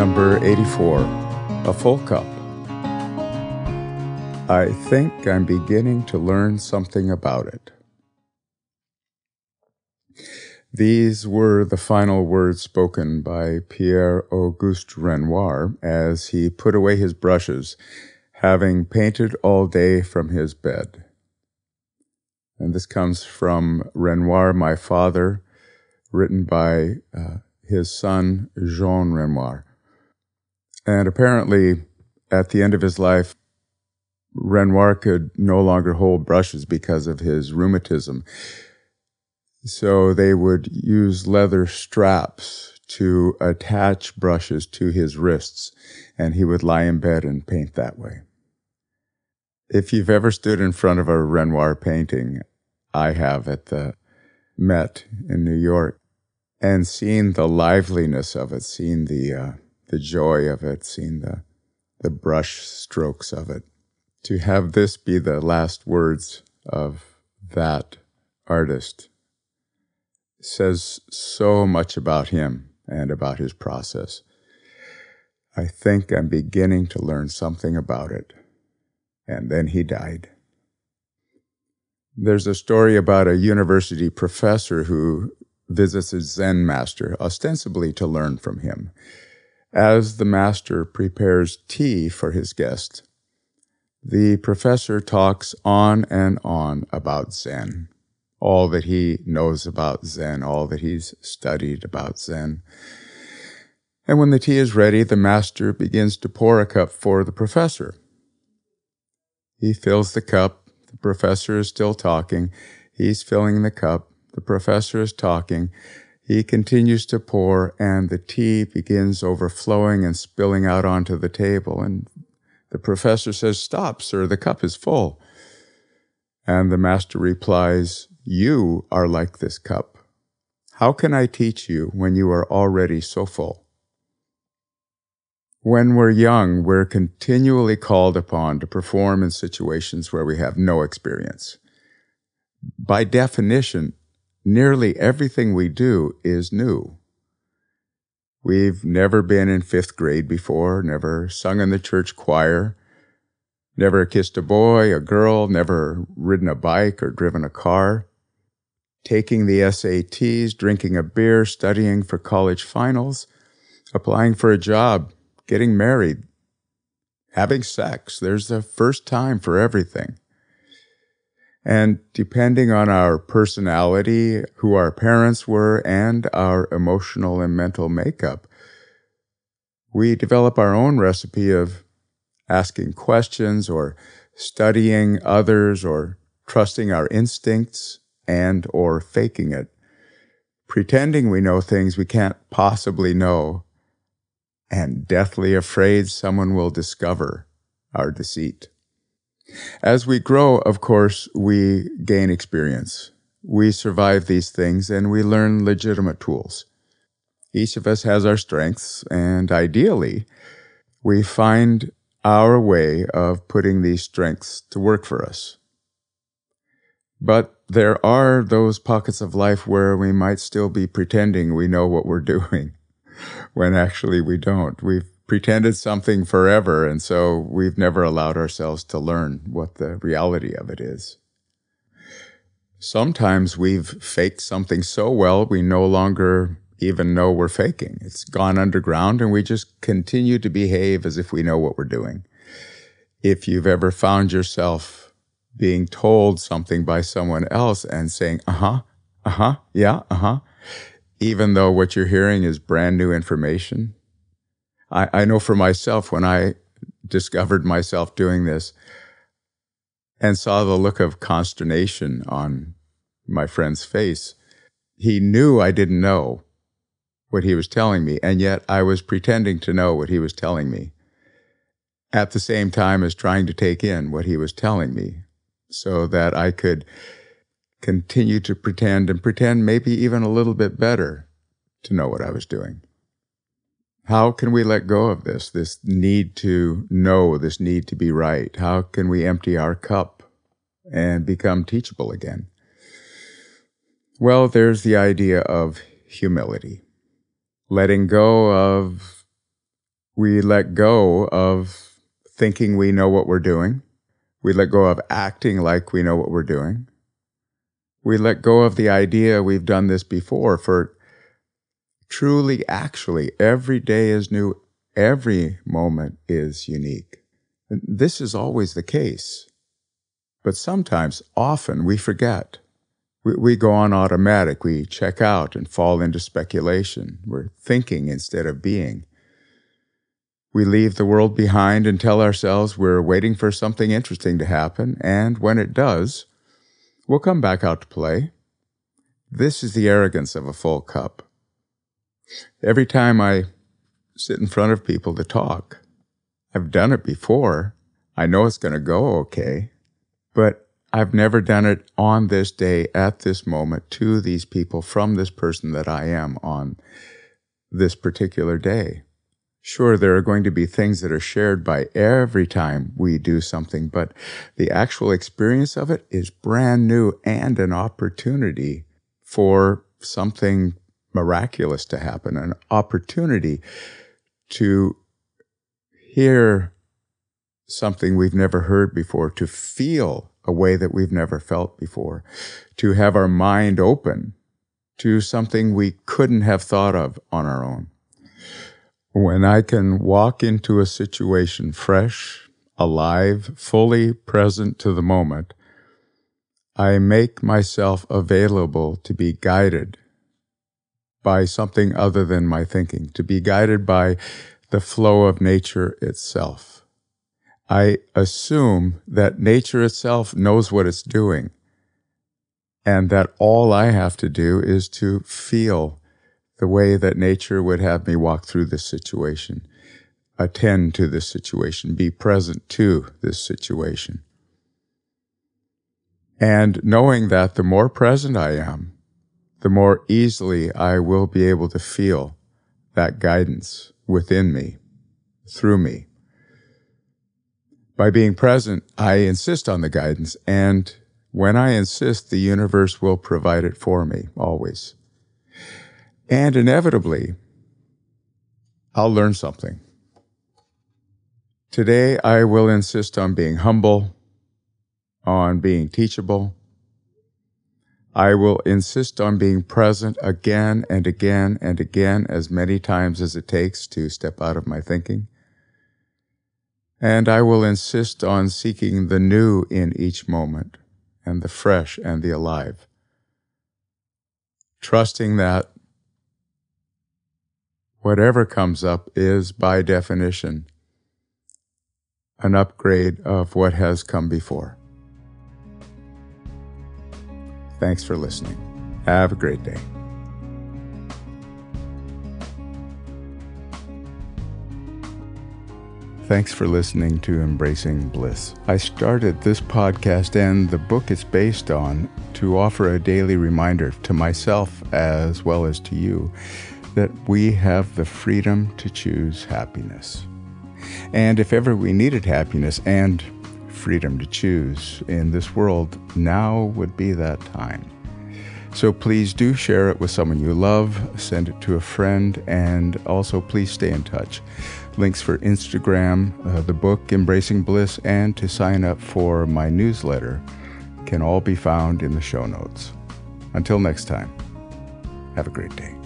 Number 84 A Full Cup. I think I'm beginning to learn something about it. These were the final words spoken by Pierre Auguste Renoir as he put away his brushes, having painted all day from his bed. And this comes from Renoir, my father, written by uh, his son, Jean Renoir. And apparently, at the end of his life, Renoir could no longer hold brushes because of his rheumatism. So they would use leather straps to attach brushes to his wrists, and he would lie in bed and paint that way. If you've ever stood in front of a Renoir painting, I have at the Met in New York, and seen the liveliness of it, seen the uh, the joy of it, seen the the brush strokes of it. To have this be the last words of that artist says so much about him and about his process. I think I'm beginning to learn something about it. And then he died. There's a story about a university professor who visits a Zen master, ostensibly to learn from him. As the master prepares tea for his guest, the professor talks on and on about Zen all that he knows about Zen, all that he's studied about Zen. And when the tea is ready, the master begins to pour a cup for the professor. He fills the cup. The professor is still talking. He's filling the cup. The professor is talking. He continues to pour, and the tea begins overflowing and spilling out onto the table. And the professor says, Stop, sir, the cup is full. And the master replies, you are like this cup. How can I teach you when you are already so full? When we're young, we're continually called upon to perform in situations where we have no experience. By definition, nearly everything we do is new. We've never been in fifth grade before, never sung in the church choir, never kissed a boy, a girl, never ridden a bike or driven a car taking the SATs, drinking a beer, studying for college finals, applying for a job, getting married, having sex. There's the first time for everything. And depending on our personality, who our parents were, and our emotional and mental makeup, we develop our own recipe of asking questions or studying others or trusting our instincts and or faking it, pretending we know things we can't possibly know, and deathly afraid someone will discover our deceit. As we grow, of course, we gain experience. We survive these things and we learn legitimate tools. Each of us has our strengths, and ideally, we find our way of putting these strengths to work for us. But there are those pockets of life where we might still be pretending we know what we're doing when actually we don't. We've pretended something forever, and so we've never allowed ourselves to learn what the reality of it is. Sometimes we've faked something so well we no longer even know we're faking. It's gone underground and we just continue to behave as if we know what we're doing. If you've ever found yourself being told something by someone else and saying, uh huh, uh huh, yeah, uh huh, even though what you're hearing is brand new information. I, I know for myself when I discovered myself doing this and saw the look of consternation on my friend's face, he knew I didn't know what he was telling me, and yet I was pretending to know what he was telling me at the same time as trying to take in what he was telling me so that I could continue to pretend and pretend maybe even a little bit better to know what I was doing. How can we let go of this, this need to know, this need to be right? How can we empty our cup and become teachable again? Well, there's the idea of humility, letting go of We let go of thinking we know what we're doing. We let go of acting like we know what we're doing. We let go of the idea we've done this before for truly, actually, every day is new. Every moment is unique. This is always the case. But sometimes, often, we forget. We, we, go on automatic. We check out and fall into speculation. We're thinking instead of being. We leave the world behind and tell ourselves we're waiting for something interesting to happen, and when it does, we'll come back out to play. This is the arrogance of a full cup. Every time I sit in front of people to talk, I've done it before. I know it's going to go okay, but I've never done it on this day, at this moment, to these people, from this person that I am on this particular day. Sure, there are going to be things that are shared by every time we do something, but the actual experience of it is brand new and an opportunity for something miraculous to happen, an opportunity to hear something we've never heard before, to feel a way that we've never felt before, to have our mind open to something we couldn't have thought of on our own. When I can walk into a situation fresh, alive, fully present to the moment, I make myself available to be guided by something other than my thinking, to be guided by the flow of nature itself. I assume that nature itself knows what it's doing and that all I have to do is to feel the way that nature would have me walk through this situation, attend to this situation, be present to this situation. And knowing that the more present I am, the more easily I will be able to feel that guidance within me, through me. By being present, I insist on the guidance, and when I insist, the universe will provide it for me, always. And inevitably, I'll learn something. Today, I will insist on being humble, on being teachable. I will insist on being present again and again and again as many times as it takes to step out of my thinking. And I will insist on seeking the new in each moment and the fresh and the alive. Trusting that whatever comes up is, by definition, an upgrade of what has come before. Thanks for listening. Have a great day. Thanks for listening to Embracing Bliss. I started this podcast and the book it's based on to offer a daily reminder to myself as well as to you that we have the freedom to choose happiness. And if ever we needed happiness and freedom to choose in this world, now would be that time. So please do share it with someone you love, send it to a friend, and also please stay in touch. Links for Instagram, uh, the book Embracing Bliss, and to sign up for my newsletter can all be found in the show notes. Until next time, have a great day.